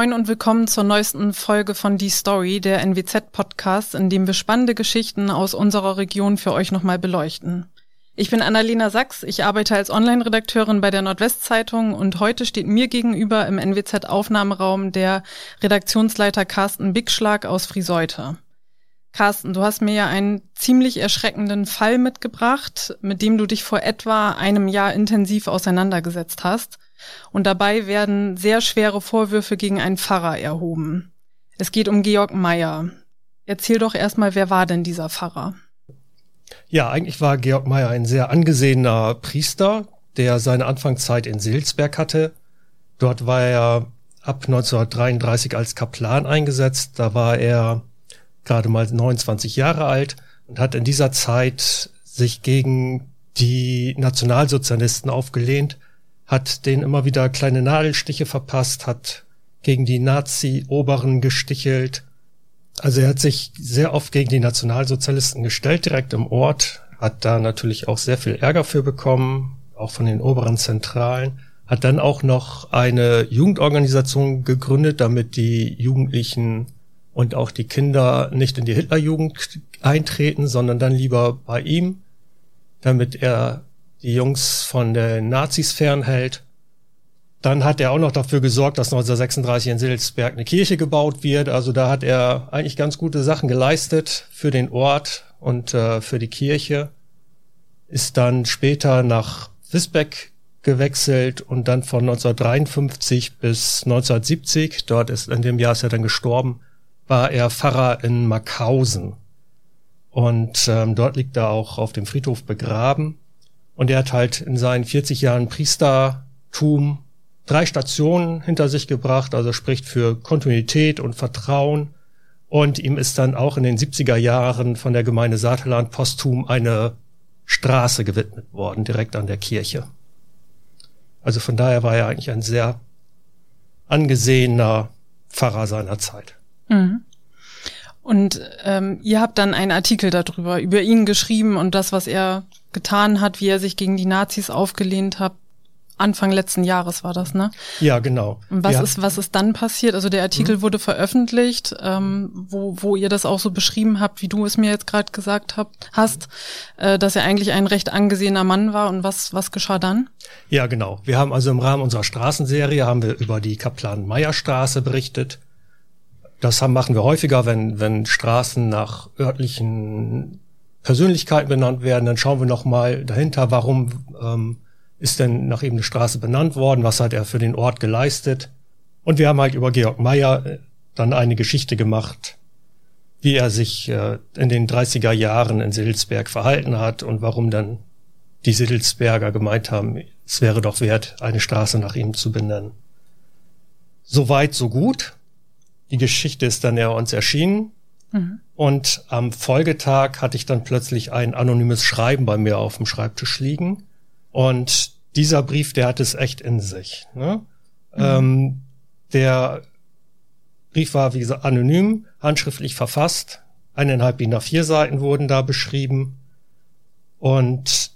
Moin und willkommen zur neuesten Folge von Die Story, der NWZ-Podcast, in dem wir spannende Geschichten aus unserer Region für euch nochmal beleuchten. Ich bin Annalena Sachs, ich arbeite als Online-Redakteurin bei der Nordwestzeitung und heute steht mir gegenüber im NWZ-Aufnahmeraum der Redaktionsleiter Carsten Bigschlag aus Friseute. Carsten, du hast mir ja einen ziemlich erschreckenden Fall mitgebracht, mit dem du dich vor etwa einem Jahr intensiv auseinandergesetzt hast. Und dabei werden sehr schwere Vorwürfe gegen einen Pfarrer erhoben. Es geht um Georg Meyer. Erzähl doch erstmal, wer war denn dieser Pfarrer? Ja, eigentlich war Georg Meyer ein sehr angesehener Priester, der seine Anfangszeit in Silsberg hatte. Dort war er ab 1933 als Kaplan eingesetzt. Da war er gerade mal 29 Jahre alt und hat in dieser Zeit sich gegen die Nationalsozialisten aufgelehnt, hat denen immer wieder kleine Nadelstiche verpasst, hat gegen die Nazi-Oberen gestichelt. Also er hat sich sehr oft gegen die Nationalsozialisten gestellt, direkt im Ort, hat da natürlich auch sehr viel Ärger für bekommen, auch von den oberen Zentralen, hat dann auch noch eine Jugendorganisation gegründet, damit die Jugendlichen und auch die Kinder nicht in die Hitlerjugend eintreten, sondern dann lieber bei ihm, damit er die Jungs von den Nazis fernhält. Dann hat er auch noch dafür gesorgt, dass 1936 in Silsberg eine Kirche gebaut wird. Also da hat er eigentlich ganz gute Sachen geleistet für den Ort und äh, für die Kirche. Ist dann später nach Wisbeck gewechselt und dann von 1953 bis 1970, dort ist in dem Jahr ist er dann gestorben, war er Pfarrer in Mackhausen. Und ähm, dort liegt er auch auf dem Friedhof begraben. Und er hat halt in seinen 40 Jahren Priestertum drei Stationen hinter sich gebracht, also spricht für Kontinuität und Vertrauen. Und ihm ist dann auch in den 70er Jahren von der Gemeinde Saterland posthum eine Straße gewidmet worden, direkt an der Kirche. Also von daher war er eigentlich ein sehr angesehener Pfarrer seiner Zeit. Mhm. Und ähm, ihr habt dann einen Artikel darüber, über ihn geschrieben und das, was er getan hat, wie er sich gegen die Nazis aufgelehnt hat. Anfang letzten Jahres war das, ne? Ja, genau. Und was ja. ist, was ist dann passiert? Also der Artikel mhm. wurde veröffentlicht, ähm, wo, wo ihr das auch so beschrieben habt, wie du es mir jetzt gerade gesagt habt, hast, äh, dass er eigentlich ein recht angesehener Mann war. Und was, was geschah dann? Ja, genau. Wir haben also im Rahmen unserer Straßenserie haben wir über die Kaplan-Meyer-Straße berichtet das haben, machen wir häufiger, wenn, wenn Straßen nach örtlichen Persönlichkeiten benannt werden, dann schauen wir nochmal dahinter, warum ähm, ist denn nach ihm eine Straße benannt worden, was hat er für den Ort geleistet. Und wir haben halt über Georg Meyer äh, dann eine Geschichte gemacht, wie er sich äh, in den 30er Jahren in Siddelsberg verhalten hat und warum dann die Siddelsberger gemeint haben, es wäre doch wert, eine Straße nach ihm zu benennen. Soweit, so gut. Die Geschichte ist dann ja uns erschienen. Mhm. Und am Folgetag hatte ich dann plötzlich ein anonymes Schreiben bei mir auf dem Schreibtisch liegen. Und dieser Brief, der hat es echt in sich. Ne? Mhm. Ähm, der Brief war, wie gesagt, anonym, handschriftlich verfasst. Eineinhalb DIN A4 Seiten wurden da beschrieben. Und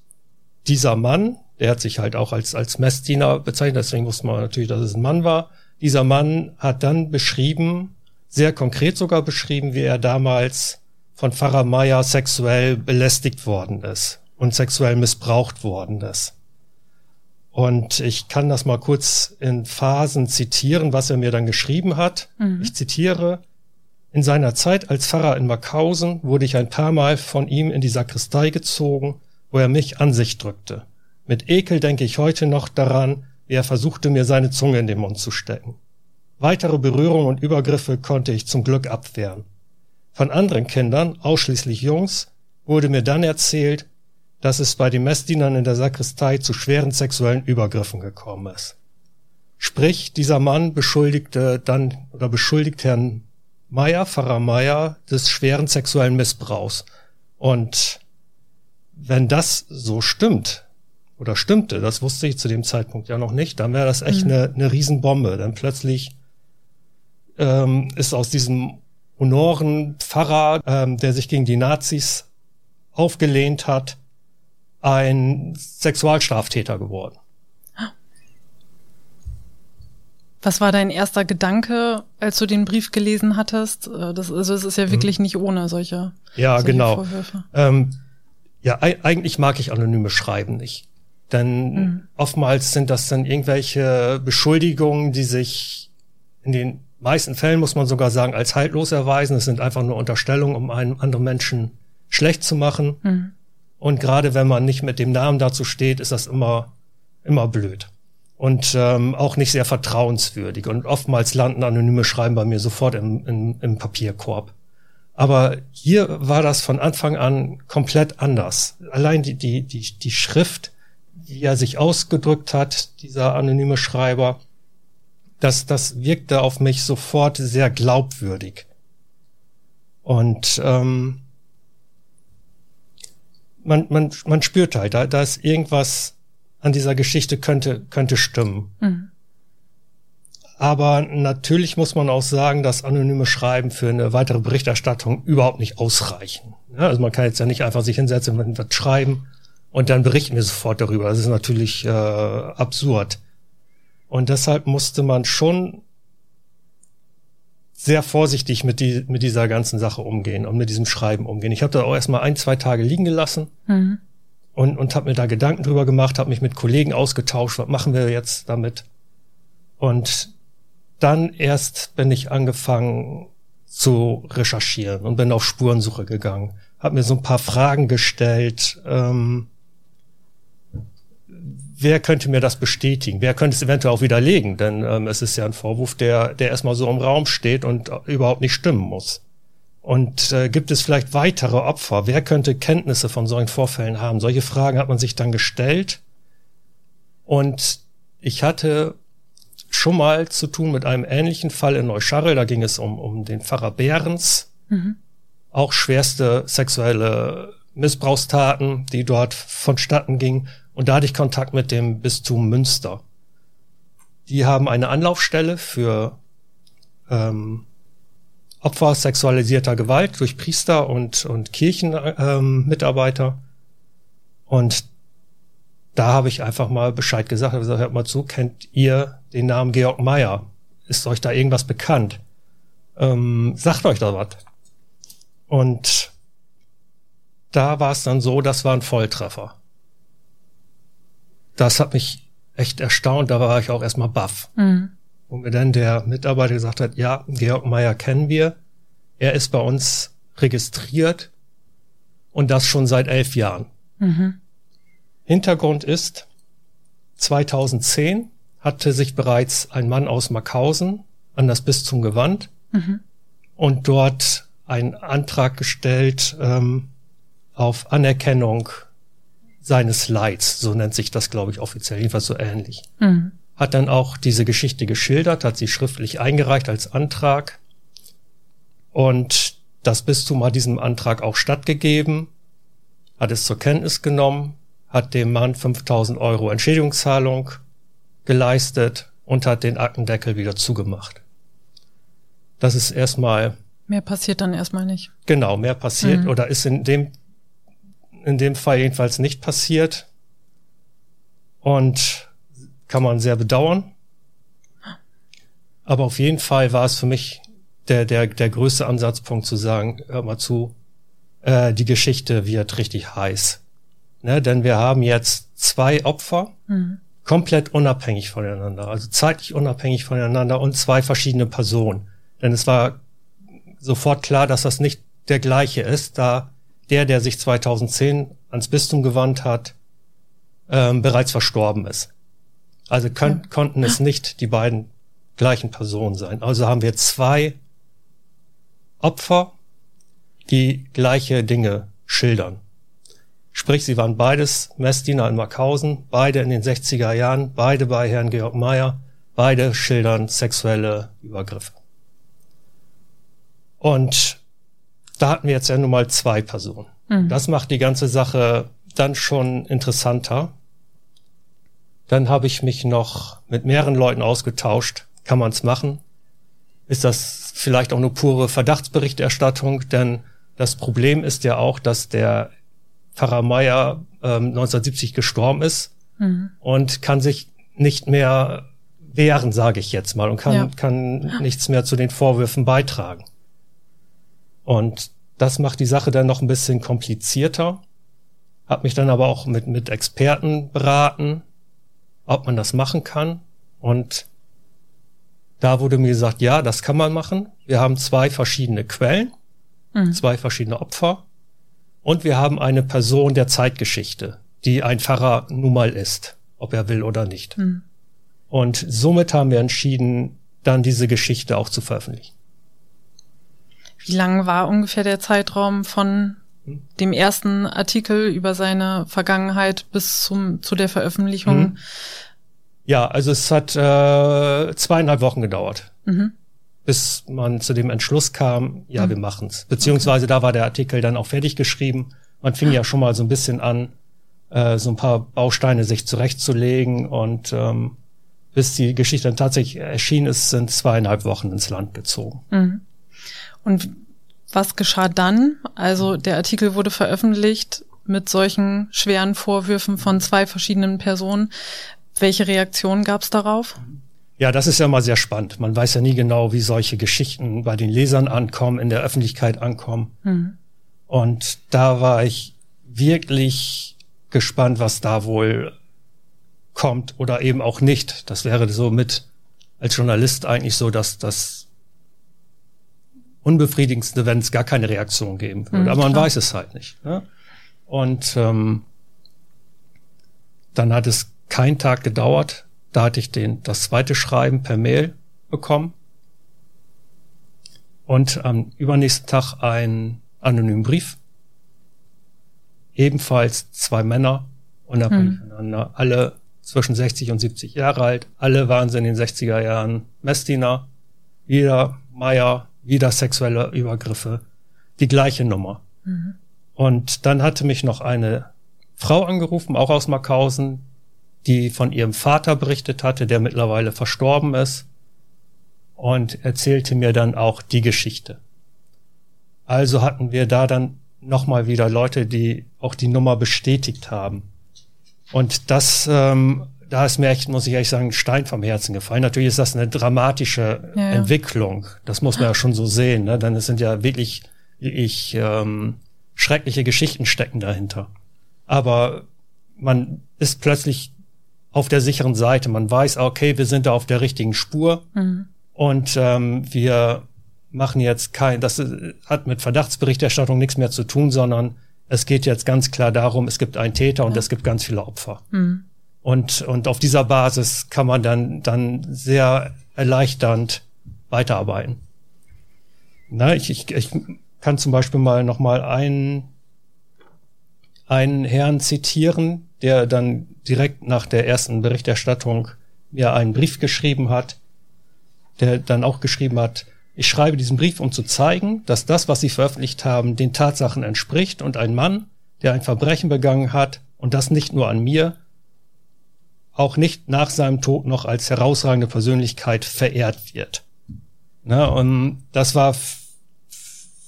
dieser Mann, der hat sich halt auch als, als Messdiener bezeichnet, deswegen wusste man natürlich, dass es ein Mann war, dieser Mann hat dann beschrieben, sehr konkret sogar beschrieben, wie er damals von Pfarrer Meyer sexuell belästigt worden ist und sexuell missbraucht worden ist. Und ich kann das mal kurz in Phasen zitieren, was er mir dann geschrieben hat. Mhm. Ich zitiere, in seiner Zeit als Pfarrer in Mackhausen wurde ich ein paar Mal von ihm in die Sakristei gezogen, wo er mich an sich drückte. Mit Ekel denke ich heute noch daran, wie er versuchte, mir seine Zunge in den Mund zu stecken. Weitere Berührungen und Übergriffe konnte ich zum Glück abwehren. Von anderen Kindern, ausschließlich Jungs, wurde mir dann erzählt, dass es bei den Messdienern in der Sakristei zu schweren sexuellen Übergriffen gekommen ist. Sprich, dieser Mann beschuldigte dann oder beschuldigt Herrn Meier, Pfarrer Meier, des schweren sexuellen Missbrauchs. Und wenn das so stimmt, oder stimmte, das wusste ich zu dem Zeitpunkt ja noch nicht, dann wäre das echt mhm. eine, eine Riesenbombe. Dann plötzlich ähm, ist aus diesem Honoren Pfarrer, ähm, der sich gegen die Nazis aufgelehnt hat, ein Sexualstraftäter geworden. Was war dein erster Gedanke, als du den Brief gelesen hattest? Äh, das, also es ist ja wirklich mhm. nicht ohne solche, ja, solche genau. Vorwürfe. Ähm, ja, eigentlich mag ich anonyme Schreiben nicht. Denn mhm. oftmals sind das dann irgendwelche Beschuldigungen, die sich in den meisten Fällen, muss man sogar sagen, als haltlos erweisen. Es sind einfach nur Unterstellungen, um einen anderen Menschen schlecht zu machen. Mhm. Und gerade wenn man nicht mit dem Namen dazu steht, ist das immer, immer blöd und ähm, auch nicht sehr vertrauenswürdig. Und oftmals landen anonyme Schreiben bei mir sofort im, im, im Papierkorb. Aber hier war das von Anfang an komplett anders. Allein die, die, die, die Schrift, wie er sich ausgedrückt hat, dieser anonyme Schreiber, das, das wirkte auf mich sofort sehr glaubwürdig. Und ähm, man, man, man spürt halt, da, da ist irgendwas an dieser Geschichte könnte, könnte stimmen. Mhm. Aber natürlich muss man auch sagen, dass anonyme Schreiben für eine weitere Berichterstattung überhaupt nicht ausreichen. Ja, also man kann jetzt ja nicht einfach sich hinsetzen und was schreiben und dann berichten wir sofort darüber. Das ist natürlich äh, absurd. Und deshalb musste man schon sehr vorsichtig mit, die, mit dieser ganzen Sache umgehen und mit diesem Schreiben umgehen. Ich habe da auch erstmal ein, zwei Tage liegen gelassen. Mhm und, und habe mir da Gedanken drüber gemacht, habe mich mit Kollegen ausgetauscht, was machen wir jetzt damit? Und dann erst bin ich angefangen zu recherchieren und bin auf Spurensuche gegangen, habe mir so ein paar Fragen gestellt. Ähm, wer könnte mir das bestätigen? Wer könnte es eventuell auch widerlegen? Denn ähm, es ist ja ein Vorwurf, der, der erstmal so im Raum steht und überhaupt nicht stimmen muss. Und äh, gibt es vielleicht weitere Opfer? Wer könnte Kenntnisse von solchen Vorfällen haben? Solche Fragen hat man sich dann gestellt. Und ich hatte schon mal zu tun mit einem ähnlichen Fall in Neuscharrel. Da ging es um, um den Pfarrer Behrens. Mhm. Auch schwerste sexuelle Missbrauchstaten, die dort vonstatten gingen. Und da hatte ich Kontakt mit dem Bistum Münster. Die haben eine Anlaufstelle für ähm, Opfer sexualisierter Gewalt durch Priester und, und Kirchenmitarbeiter. Ähm, und da habe ich einfach mal Bescheid gesagt, habe gesagt, hört mal zu, kennt ihr den Namen Georg Meyer? Ist euch da irgendwas bekannt? Ähm, sagt euch da was. Und da war es dann so, das war ein Volltreffer. Das hat mich echt erstaunt, da war ich auch erstmal baff. Mhm wo mir dann der Mitarbeiter gesagt hat, ja, Georg Meyer kennen wir. Er ist bei uns registriert und das schon seit elf Jahren. Mhm. Hintergrund ist, 2010 hatte sich bereits ein Mann aus Mackhausen an das Bistum gewandt mhm. und dort einen Antrag gestellt ähm, auf Anerkennung seines Leids, so nennt sich das, glaube ich, offiziell, jedenfalls so ähnlich. Mhm hat dann auch diese Geschichte geschildert, hat sie schriftlich eingereicht als Antrag. Und das Bistum hat diesem Antrag auch stattgegeben, hat es zur Kenntnis genommen, hat dem Mann 5000 Euro Entschädigungszahlung geleistet und hat den Aktendeckel wieder zugemacht. Das ist erstmal. Mehr passiert dann erstmal nicht. Genau, mehr passiert mhm. oder ist in dem, in dem Fall jedenfalls nicht passiert. Und kann man sehr bedauern. Aber auf jeden Fall war es für mich der, der, der größte Ansatzpunkt zu sagen, hör mal zu, äh, die Geschichte wird richtig heiß. Ne? Denn wir haben jetzt zwei Opfer, mhm. komplett unabhängig voneinander, also zeitlich unabhängig voneinander und zwei verschiedene Personen. Denn es war sofort klar, dass das nicht der gleiche ist, da der, der sich 2010 ans Bistum gewandt hat, ähm, bereits verstorben ist. Also können, ja. konnten es nicht die beiden gleichen Personen sein. Also haben wir zwei Opfer, die gleiche Dinge schildern. Sprich, sie waren beides Messdiener in Markhausen, beide in den 60er Jahren, beide bei Herrn Georg Meyer, beide schildern sexuelle Übergriffe. Und da hatten wir jetzt ja nun mal zwei Personen. Mhm. Das macht die ganze Sache dann schon interessanter, dann habe ich mich noch mit mehreren Leuten ausgetauscht. Kann man es machen? Ist das vielleicht auch nur pure Verdachtsberichterstattung? Denn das Problem ist ja auch, dass der Pfarrer Meier ähm, 1970 gestorben ist mhm. und kann sich nicht mehr wehren, sage ich jetzt mal, und kann, ja. kann nichts mehr zu den Vorwürfen beitragen. Und das macht die Sache dann noch ein bisschen komplizierter. Hab mich dann aber auch mit, mit Experten beraten, ob man das machen kann. Und da wurde mir gesagt, ja, das kann man machen. Wir haben zwei verschiedene Quellen, mhm. zwei verschiedene Opfer. Und wir haben eine Person der Zeitgeschichte, die ein Pfarrer nun mal ist, ob er will oder nicht. Mhm. Und somit haben wir entschieden, dann diese Geschichte auch zu veröffentlichen. Wie lang war ungefähr der Zeitraum von hm? dem ersten Artikel über seine Vergangenheit bis zum zu der Veröffentlichung? Mhm. Ja, also es hat äh, zweieinhalb Wochen gedauert, mhm. bis man zu dem Entschluss kam, ja, mhm. wir machen's. Beziehungsweise okay. da war der Artikel dann auch fertig geschrieben. Man fing ja schon mal so ein bisschen an, äh, so ein paar Bausteine sich zurechtzulegen und ähm, bis die Geschichte dann tatsächlich erschienen ist, sind zweieinhalb Wochen ins Land gezogen. Und was geschah dann? Also der Artikel wurde veröffentlicht mit solchen schweren Vorwürfen von zwei verschiedenen Personen. Welche Reaktionen gab es darauf? Ja, das ist ja mal sehr spannend. Man weiß ja nie genau, wie solche Geschichten bei den Lesern ankommen, in der Öffentlichkeit ankommen. Mhm. Und da war ich wirklich gespannt, was da wohl kommt oder eben auch nicht. Das wäre so mit als Journalist eigentlich so, dass das unbefriedigendste, wenn es gar keine Reaktion geben würde. Mhm, Aber man klar. weiß es halt nicht. Ne? Und ähm, dann hat es keinen Tag gedauert. Da hatte ich den, das zweite Schreiben per Mail bekommen. Und am übernächsten Tag einen anonymen Brief. Ebenfalls zwei Männer, unabhängig mhm. voneinander, alle zwischen 60 und 70 Jahre alt. Alle waren sie in den 60er Jahren Messdiener. Wieder Meier, wieder sexuelle Übergriffe. Die gleiche Nummer. Mhm. Und dann hatte mich noch eine Frau angerufen, auch aus Markhausen, die von ihrem Vater berichtet hatte, der mittlerweile verstorben ist und erzählte mir dann auch die Geschichte. Also hatten wir da dann nochmal wieder Leute, die auch die Nummer bestätigt haben. Und das, ähm, da ist mir echt, muss ich ehrlich sagen, Stein vom Herzen gefallen. Natürlich ist das eine dramatische ja, ja. Entwicklung. Das muss man ja schon so sehen. Ne? Dann sind ja wirklich, ich, ähm, schreckliche Geschichten stecken dahinter. Aber man ist plötzlich auf der sicheren Seite. Man weiß, okay, wir sind da auf der richtigen Spur mhm. und ähm, wir machen jetzt kein, das hat mit Verdachtsberichterstattung nichts mehr zu tun, sondern es geht jetzt ganz klar darum, es gibt einen Täter und ja. es gibt ganz viele Opfer. Mhm. Und, und auf dieser Basis kann man dann, dann sehr erleichternd weiterarbeiten. Na, ich, ich, ich kann zum Beispiel mal nochmal einen, einen Herrn zitieren, der dann direkt nach der ersten Berichterstattung mir einen Brief geschrieben hat, der dann auch geschrieben hat, ich schreibe diesen Brief, um zu zeigen, dass das, was Sie veröffentlicht haben, den Tatsachen entspricht und ein Mann, der ein Verbrechen begangen hat, und das nicht nur an mir, auch nicht nach seinem Tod noch als herausragende Persönlichkeit verehrt wird. Na, und das war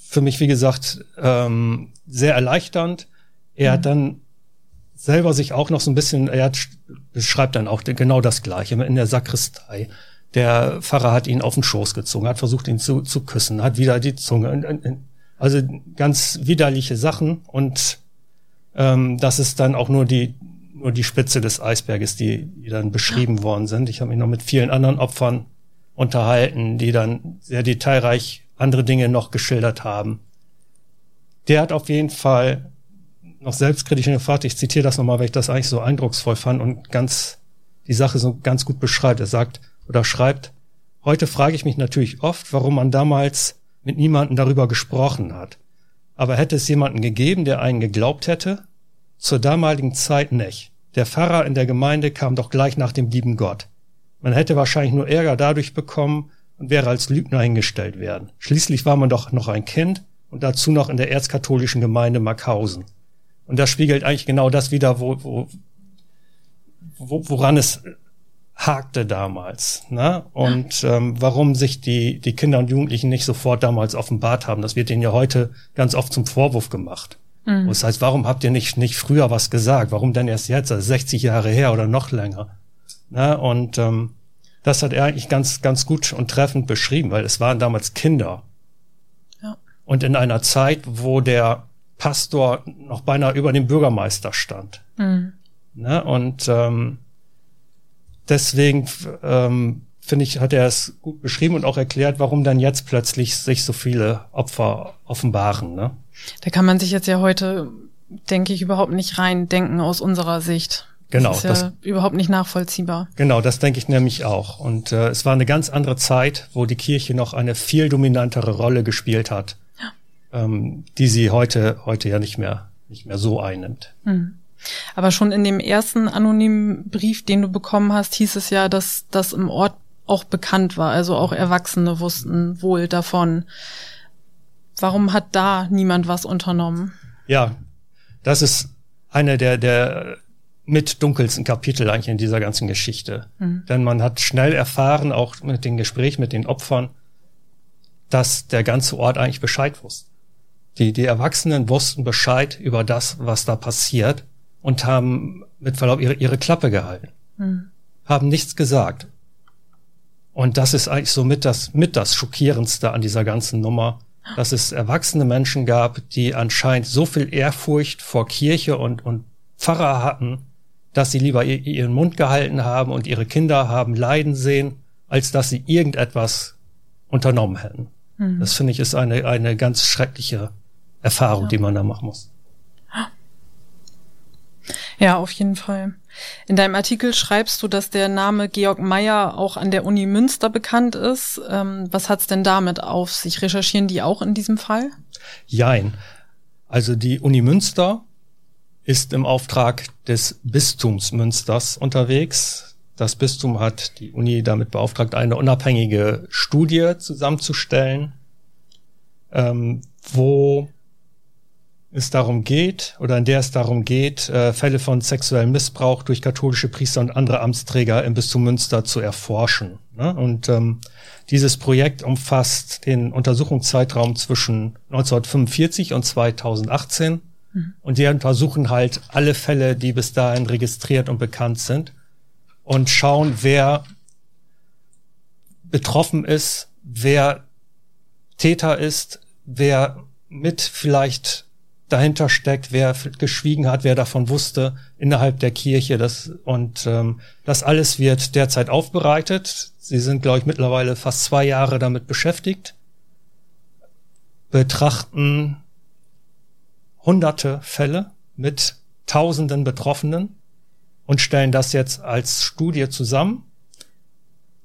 für mich, wie gesagt, ähm, sehr erleichternd. Er mhm. hat dann selber sich auch noch so ein bisschen, er hat, beschreibt dann auch genau das Gleiche in der Sakristei. Der Pfarrer hat ihn auf den Schoß gezogen, hat versucht, ihn zu, zu küssen, hat wieder die Zunge. Also ganz widerliche Sachen und ähm, das ist dann auch nur die nur die Spitze des Eisberges, die, die dann beschrieben worden sind. Ich habe mich noch mit vielen anderen Opfern unterhalten, die dann sehr detailreich andere Dinge noch geschildert haben. Der hat auf jeden Fall noch selbstkritisch gefragt, ich zitiere das nochmal, weil ich das eigentlich so eindrucksvoll fand und ganz die Sache so ganz gut beschreibt. Er sagt, oder schreibt, heute frage ich mich natürlich oft, warum man damals mit niemandem darüber gesprochen hat. Aber hätte es jemanden gegeben, der einen geglaubt hätte? Zur damaligen Zeit nicht. Der Pfarrer in der Gemeinde kam doch gleich nach dem lieben Gott. Man hätte wahrscheinlich nur Ärger dadurch bekommen und wäre als Lügner hingestellt werden. Schließlich war man doch noch ein Kind und dazu noch in der erzkatholischen Gemeinde Markhausen. Und das spiegelt eigentlich genau das wieder, wo, wo, woran es hakte damals. Ne? Und ähm, warum sich die, die Kinder und Jugendlichen nicht sofort damals offenbart haben, das wird ihnen ja heute ganz oft zum Vorwurf gemacht. Mhm. Das heißt, warum habt ihr nicht, nicht früher was gesagt? Warum denn erst jetzt, also 60 Jahre her oder noch länger? Ne? Und ähm, das hat er eigentlich ganz, ganz gut und treffend beschrieben, weil es waren damals Kinder. Ja. Und in einer Zeit, wo der Pastor noch beinahe über dem Bürgermeister stand. Mhm. Ne? Und ähm, deswegen ähm, finde ich, hat er es gut beschrieben und auch erklärt, warum dann jetzt plötzlich sich so viele Opfer offenbaren. Ne? Da kann man sich jetzt ja heute, denke ich, überhaupt nicht reindenken aus unserer Sicht. Genau. Das ist ja das, überhaupt nicht nachvollziehbar. Genau, das denke ich nämlich auch. Und äh, es war eine ganz andere Zeit, wo die Kirche noch eine viel dominantere Rolle gespielt hat, ja. ähm, die sie heute heute ja nicht mehr nicht mehr so einnimmt. Mhm. Aber schon in dem ersten anonymen Brief, den du bekommen hast, hieß es ja, dass das im Ort auch bekannt war. Also auch Erwachsene wussten wohl davon. Warum hat da niemand was unternommen? Ja, das ist eine der, der mit dunkelsten Kapitel eigentlich in dieser ganzen Geschichte. Mhm. Denn man hat schnell erfahren, auch mit dem Gespräch mit den Opfern, dass der ganze Ort eigentlich Bescheid wusste. Die, die Erwachsenen wussten Bescheid über das, was da passiert und haben mit Verlaub ihre, ihre Klappe gehalten. Mhm. Haben nichts gesagt. Und das ist eigentlich so mit das, mit das Schockierendste an dieser ganzen Nummer, dass es erwachsene Menschen gab, die anscheinend so viel Ehrfurcht vor Kirche und, und Pfarrer hatten, dass sie lieber ihren Mund gehalten haben und ihre Kinder haben leiden sehen, als dass sie irgendetwas unternommen hätten. Mhm. Das finde ich ist eine, eine ganz schreckliche Erfahrung, ja. die man da machen muss. Ja, auf jeden Fall. In deinem Artikel schreibst du, dass der Name Georg Meyer auch an der Uni Münster bekannt ist. Ähm, was hat's denn damit auf sich? Recherchieren die auch in diesem Fall? Jein. Also die Uni Münster ist im Auftrag des Bistums Münsters unterwegs. Das Bistum hat die Uni damit beauftragt, eine unabhängige Studie zusammenzustellen, ähm, wo es darum geht oder in der es darum geht, äh, Fälle von sexuellem Missbrauch durch katholische Priester und andere Amtsträger im Bistum Münster zu erforschen. Ne? Und ähm, dieses Projekt umfasst den Untersuchungszeitraum zwischen 1945 und 2018 und die untersuchen halt alle Fälle, die bis dahin registriert und bekannt sind und schauen, wer betroffen ist, wer Täter ist, wer mit vielleicht dahinter steckt, wer geschwiegen hat, wer davon wusste innerhalb der Kirche. Das, und ähm, das alles wird derzeit aufbereitet. Sie sind, glaube ich, mittlerweile fast zwei Jahre damit beschäftigt, betrachten hunderte Fälle mit tausenden Betroffenen und stellen das jetzt als Studie zusammen.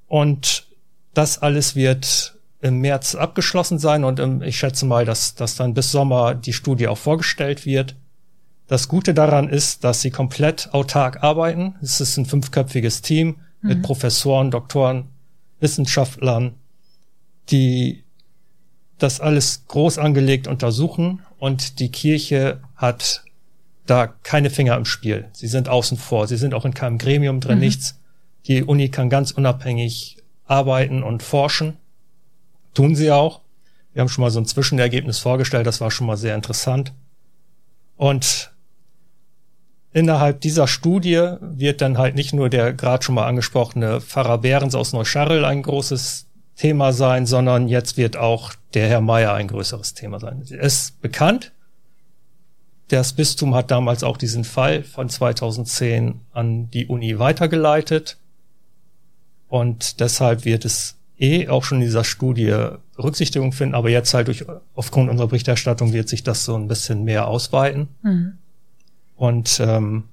Und das alles wird im März abgeschlossen sein und im, ich schätze mal, dass, dass dann bis Sommer die Studie auch vorgestellt wird. Das Gute daran ist, dass sie komplett autark arbeiten. Es ist ein fünfköpfiges Team mhm. mit Professoren, Doktoren, Wissenschaftlern, die das alles groß angelegt untersuchen und die Kirche hat da keine Finger im Spiel. Sie sind außen vor. Sie sind auch in keinem Gremium drin, mhm. nichts. Die Uni kann ganz unabhängig arbeiten und forschen. Tun sie auch. Wir haben schon mal so ein Zwischenergebnis vorgestellt. Das war schon mal sehr interessant. Und innerhalb dieser Studie wird dann halt nicht nur der gerade schon mal angesprochene Pfarrer Behrens aus Neuscharrel ein großes Thema sein, sondern jetzt wird auch der Herr Meier ein größeres Thema sein. Es ist bekannt. Das Bistum hat damals auch diesen Fall von 2010 an die Uni weitergeleitet. Und deshalb wird es eh auch schon in dieser Studie Berücksichtigung finden, aber jetzt halt durch, aufgrund unserer Berichterstattung wird sich das so ein bisschen mehr ausweiten. Mhm. Und ähm,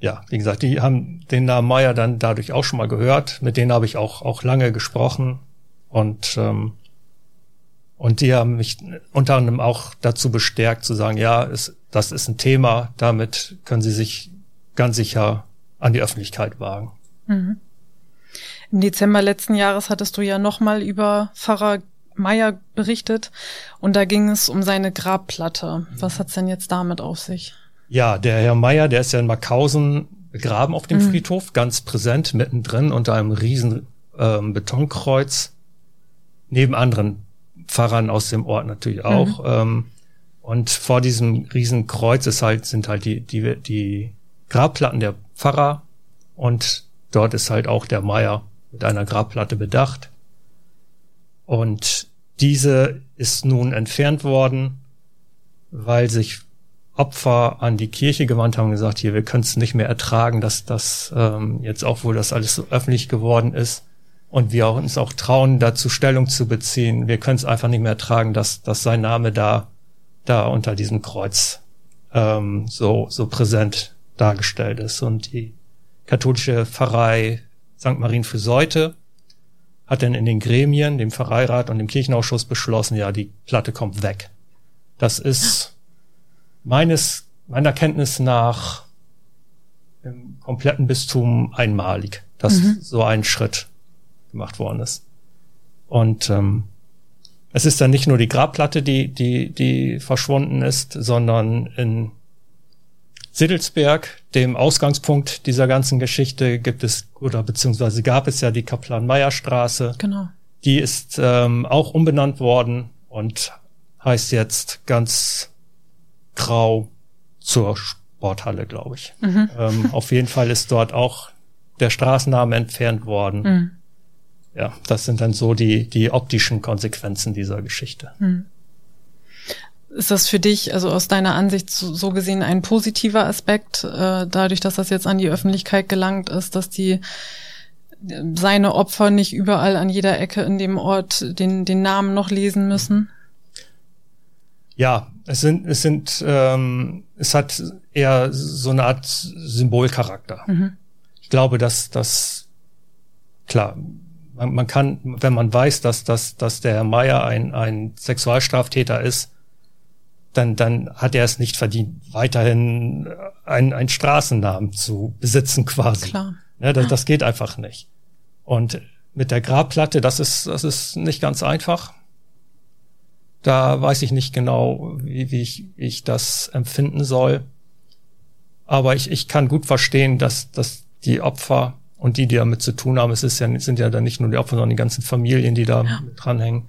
ja, wie gesagt, die haben den Namen Meier dann dadurch auch schon mal gehört. Mit denen habe ich auch, auch lange gesprochen. Und, ähm, und die haben mich unter anderem auch dazu bestärkt zu sagen, ja, es, das ist ein Thema, damit können sie sich ganz sicher an die Öffentlichkeit wagen. Mhm. Im Dezember letzten Jahres hattest du ja nochmal über Pfarrer Meier berichtet und da ging es um seine Grabplatte. Was hat's denn jetzt damit auf sich? Ja, der Herr Meier, der ist ja in Markhausen begraben auf dem mhm. Friedhof, ganz präsent mittendrin unter einem riesen ähm, Betonkreuz neben anderen Pfarrern aus dem Ort natürlich auch. Mhm. Ähm, und vor diesem riesen Kreuz ist halt, sind halt die, die, die Grabplatten der Pfarrer und dort ist halt auch der Meier mit einer Grabplatte bedacht. Und diese ist nun entfernt worden, weil sich Opfer an die Kirche gewandt haben und gesagt, hier, wir können es nicht mehr ertragen, dass das ähm, jetzt auch wohl das alles so öffentlich geworden ist und wir uns auch trauen, dazu Stellung zu beziehen. Wir können es einfach nicht mehr ertragen, dass, dass sein Name da, da unter diesem Kreuz ähm, so, so präsent dargestellt ist. Und die katholische Pfarrei St. Marien für Seute hat dann in den Gremien, dem Pfarreirat und dem Kirchenausschuss beschlossen, ja, die Platte kommt weg. Das ist meines, meiner Kenntnis nach im kompletten Bistum einmalig, dass mhm. so ein Schritt gemacht worden ist. Und ähm, es ist dann nicht nur die Grabplatte, die, die, die verschwunden ist, sondern in Siddelsberg, dem Ausgangspunkt dieser ganzen Geschichte, gibt es oder beziehungsweise gab es ja die Kaplan-Meyer-Straße. Genau. Die ist ähm, auch umbenannt worden und heißt jetzt ganz grau zur Sporthalle, glaube ich. Mhm. Ähm, auf jeden Fall ist dort auch der Straßenname entfernt worden. Mhm. Ja, das sind dann so die, die optischen Konsequenzen dieser Geschichte. Mhm. Ist das für dich, also aus deiner Ansicht so, gesehen, ein positiver Aspekt, äh, dadurch, dass das jetzt an die Öffentlichkeit gelangt ist, dass die seine Opfer nicht überall an jeder Ecke in dem Ort den, den Namen noch lesen müssen? Ja, es sind, es sind, ähm, es hat eher so eine Art Symbolcharakter. Mhm. Ich glaube, dass das klar, man, man kann, wenn man weiß, dass, dass, dass der Herr Meier ein, ein Sexualstraftäter ist, dann, dann hat er es nicht verdient, weiterhin einen, einen Straßennamen zu besitzen quasi. Klar. Ja, das, das geht einfach nicht. Und mit der Grabplatte, das ist, das ist nicht ganz einfach. Da weiß ich nicht genau, wie, wie ich, wie ich das empfinden soll. Aber ich, ich kann gut verstehen, dass, dass die Opfer und die, die damit zu tun haben, es ist ja, sind ja dann nicht nur die Opfer, sondern die ganzen Familien, die da ja. dranhängen,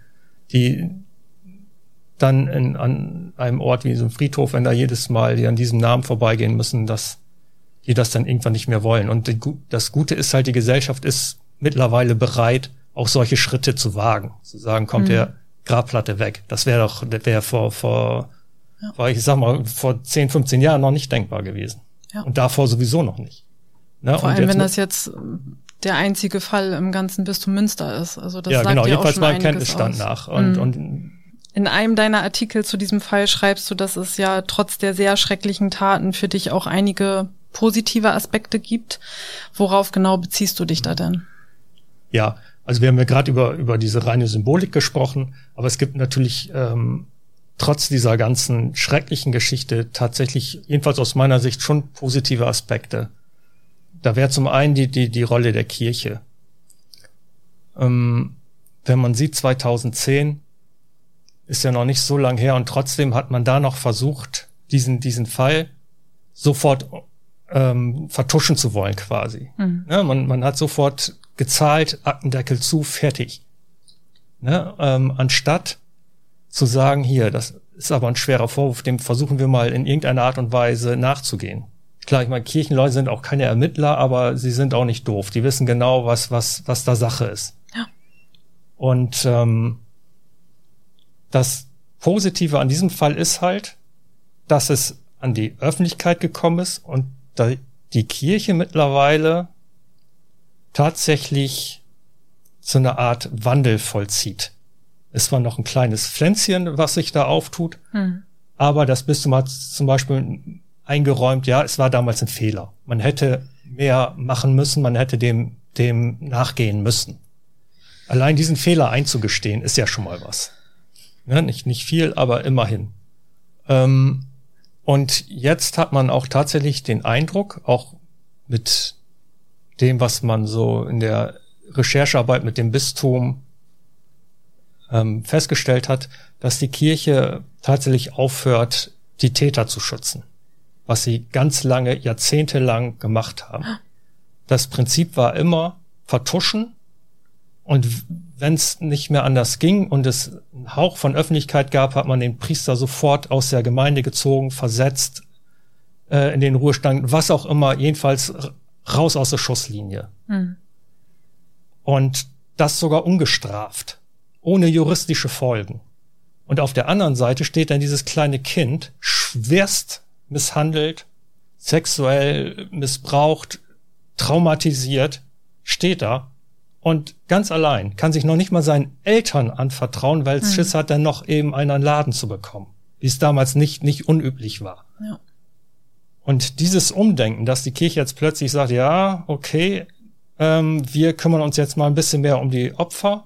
die dann in, an einem Ort wie so ein Friedhof, wenn da jedes Mal die an diesem Namen vorbeigehen müssen, dass die das dann irgendwann nicht mehr wollen. Und die, das Gute ist halt, die Gesellschaft ist mittlerweile bereit, auch solche Schritte zu wagen. Zu sagen, kommt mhm. der Grabplatte weg. Das wäre doch, das wäre vor, vor, ja. vor, ich sag mal, vor 10, 15 Jahren noch nicht denkbar gewesen. Ja. Und davor sowieso noch nicht. Ne? Vor allem, wenn das jetzt der einzige Fall im ganzen Bistum Münster ist. Also das ja, sagt genau, ja jedenfalls meinem Kenntnisstand aus. nach. Und, mhm. und in einem deiner Artikel zu diesem Fall schreibst du, dass es ja trotz der sehr schrecklichen Taten für dich auch einige positive Aspekte gibt. Worauf genau beziehst du dich da denn? Ja, also wir haben ja gerade über, über diese reine Symbolik gesprochen, aber es gibt natürlich ähm, trotz dieser ganzen schrecklichen Geschichte tatsächlich, jedenfalls aus meiner Sicht, schon positive Aspekte. Da wäre zum einen die, die, die Rolle der Kirche. Ähm, wenn man sieht, 2010 ist ja noch nicht so lang her und trotzdem hat man da noch versucht, diesen, diesen Fall sofort ähm, vertuschen zu wollen quasi. Mhm. Ja, man, man hat sofort gezahlt, Aktendeckel zu, fertig. Ne? Ähm, anstatt zu sagen, hier, das ist aber ein schwerer Vorwurf, dem versuchen wir mal in irgendeiner Art und Weise nachzugehen. Klar, ich meine, Kirchenleute sind auch keine Ermittler, aber sie sind auch nicht doof. Die wissen genau, was, was, was da Sache ist. Ja. Und ähm, das Positive an diesem Fall ist halt, dass es an die Öffentlichkeit gekommen ist und da die Kirche mittlerweile tatsächlich so eine Art Wandel vollzieht. Es war noch ein kleines Pflänzchen, was sich da auftut, hm. aber das Bistum hat zum Beispiel eingeräumt, ja, es war damals ein Fehler. Man hätte mehr machen müssen, man hätte dem, dem nachgehen müssen. Allein diesen Fehler einzugestehen, ist ja schon mal was. Ja, nicht, nicht viel, aber immerhin. Ähm, und jetzt hat man auch tatsächlich den Eindruck, auch mit dem, was man so in der Recherchearbeit mit dem Bistum ähm, festgestellt hat, dass die Kirche tatsächlich aufhört, die Täter zu schützen was sie ganz lange, jahrzehntelang gemacht haben. Das Prinzip war immer vertuschen und wenn es nicht mehr anders ging und es einen Hauch von Öffentlichkeit gab, hat man den Priester sofort aus der Gemeinde gezogen, versetzt äh, in den Ruhestand, was auch immer, jedenfalls raus aus der Schusslinie. Mhm. Und das sogar ungestraft, ohne juristische Folgen. Und auf der anderen Seite steht dann dieses kleine Kind, schwerst misshandelt, sexuell missbraucht, traumatisiert, steht da und ganz allein, kann sich noch nicht mal seinen Eltern anvertrauen, weil es mhm. Schiss hat, dann noch eben einen Laden zu bekommen, wie es damals nicht, nicht unüblich war. Ja. Und dieses Umdenken, dass die Kirche jetzt plötzlich sagt, ja, okay, ähm, wir kümmern uns jetzt mal ein bisschen mehr um die Opfer,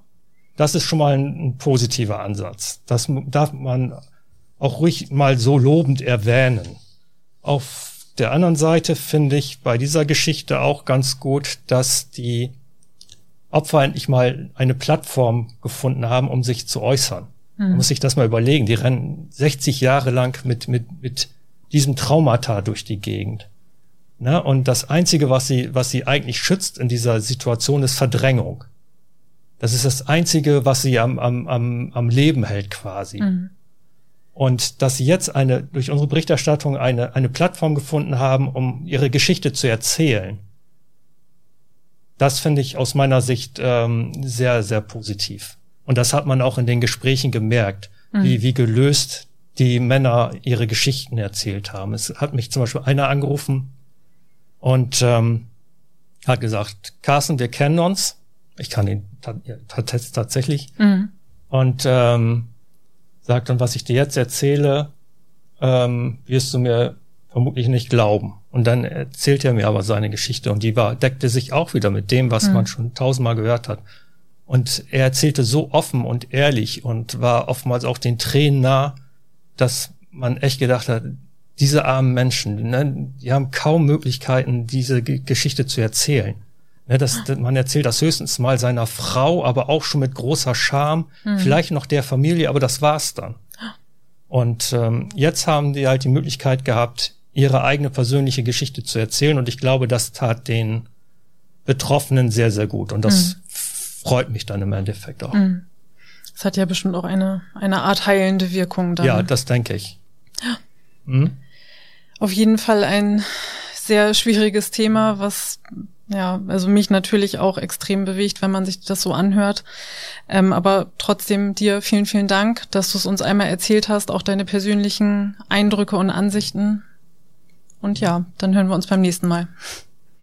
das ist schon mal ein, ein positiver Ansatz. Das darf man auch ruhig mal so lobend erwähnen. Auf der anderen Seite finde ich bei dieser Geschichte auch ganz gut, dass die Opfer endlich mal eine Plattform gefunden haben, um sich zu äußern. Mhm. Man muss sich das mal überlegen. Die rennen 60 Jahre lang mit, mit, mit diesem Traumata durch die Gegend. Ne? Und das Einzige, was sie, was sie eigentlich schützt in dieser Situation, ist Verdrängung. Das ist das Einzige, was sie am, am, am, am Leben hält quasi. Mhm. Und dass sie jetzt eine, durch unsere Berichterstattung eine, eine Plattform gefunden haben, um ihre Geschichte zu erzählen, das finde ich aus meiner Sicht ähm, sehr, sehr positiv. Und das hat man auch in den Gesprächen gemerkt, mhm. wie, wie gelöst die Männer ihre Geschichten erzählt haben. Es hat mich zum Beispiel einer angerufen und ähm, hat gesagt, Carsten, wir kennen uns. Ich kann ihn tatsächlich. Mhm. Und ähm, sagt dann, was ich dir jetzt erzähle, ähm, wirst du mir vermutlich nicht glauben. Und dann erzählt er mir aber seine Geschichte und die war, deckte sich auch wieder mit dem, was mhm. man schon tausendmal gehört hat. Und er erzählte so offen und ehrlich und war oftmals auch den Tränen nah, dass man echt gedacht hat, diese armen Menschen, ne, die haben kaum Möglichkeiten, diese G Geschichte zu erzählen. Ne, das, man erzählt das höchstens mal seiner Frau, aber auch schon mit großer Scham, mhm. vielleicht noch der Familie, aber das war's dann. Und ähm, jetzt haben die halt die Möglichkeit gehabt, ihre eigene persönliche Geschichte zu erzählen. Und ich glaube, das tat den Betroffenen sehr, sehr gut. Und das mhm. freut mich dann im Endeffekt auch. Mhm. Das hat ja bestimmt auch eine, eine Art heilende Wirkung dann. Ja, das denke ich. Ja. Mhm. Auf jeden Fall ein sehr schwieriges Thema, was ja, also mich natürlich auch extrem bewegt, wenn man sich das so anhört. Ähm, aber trotzdem dir vielen, vielen Dank, dass du es uns einmal erzählt hast, auch deine persönlichen Eindrücke und Ansichten. Und ja, dann hören wir uns beim nächsten Mal.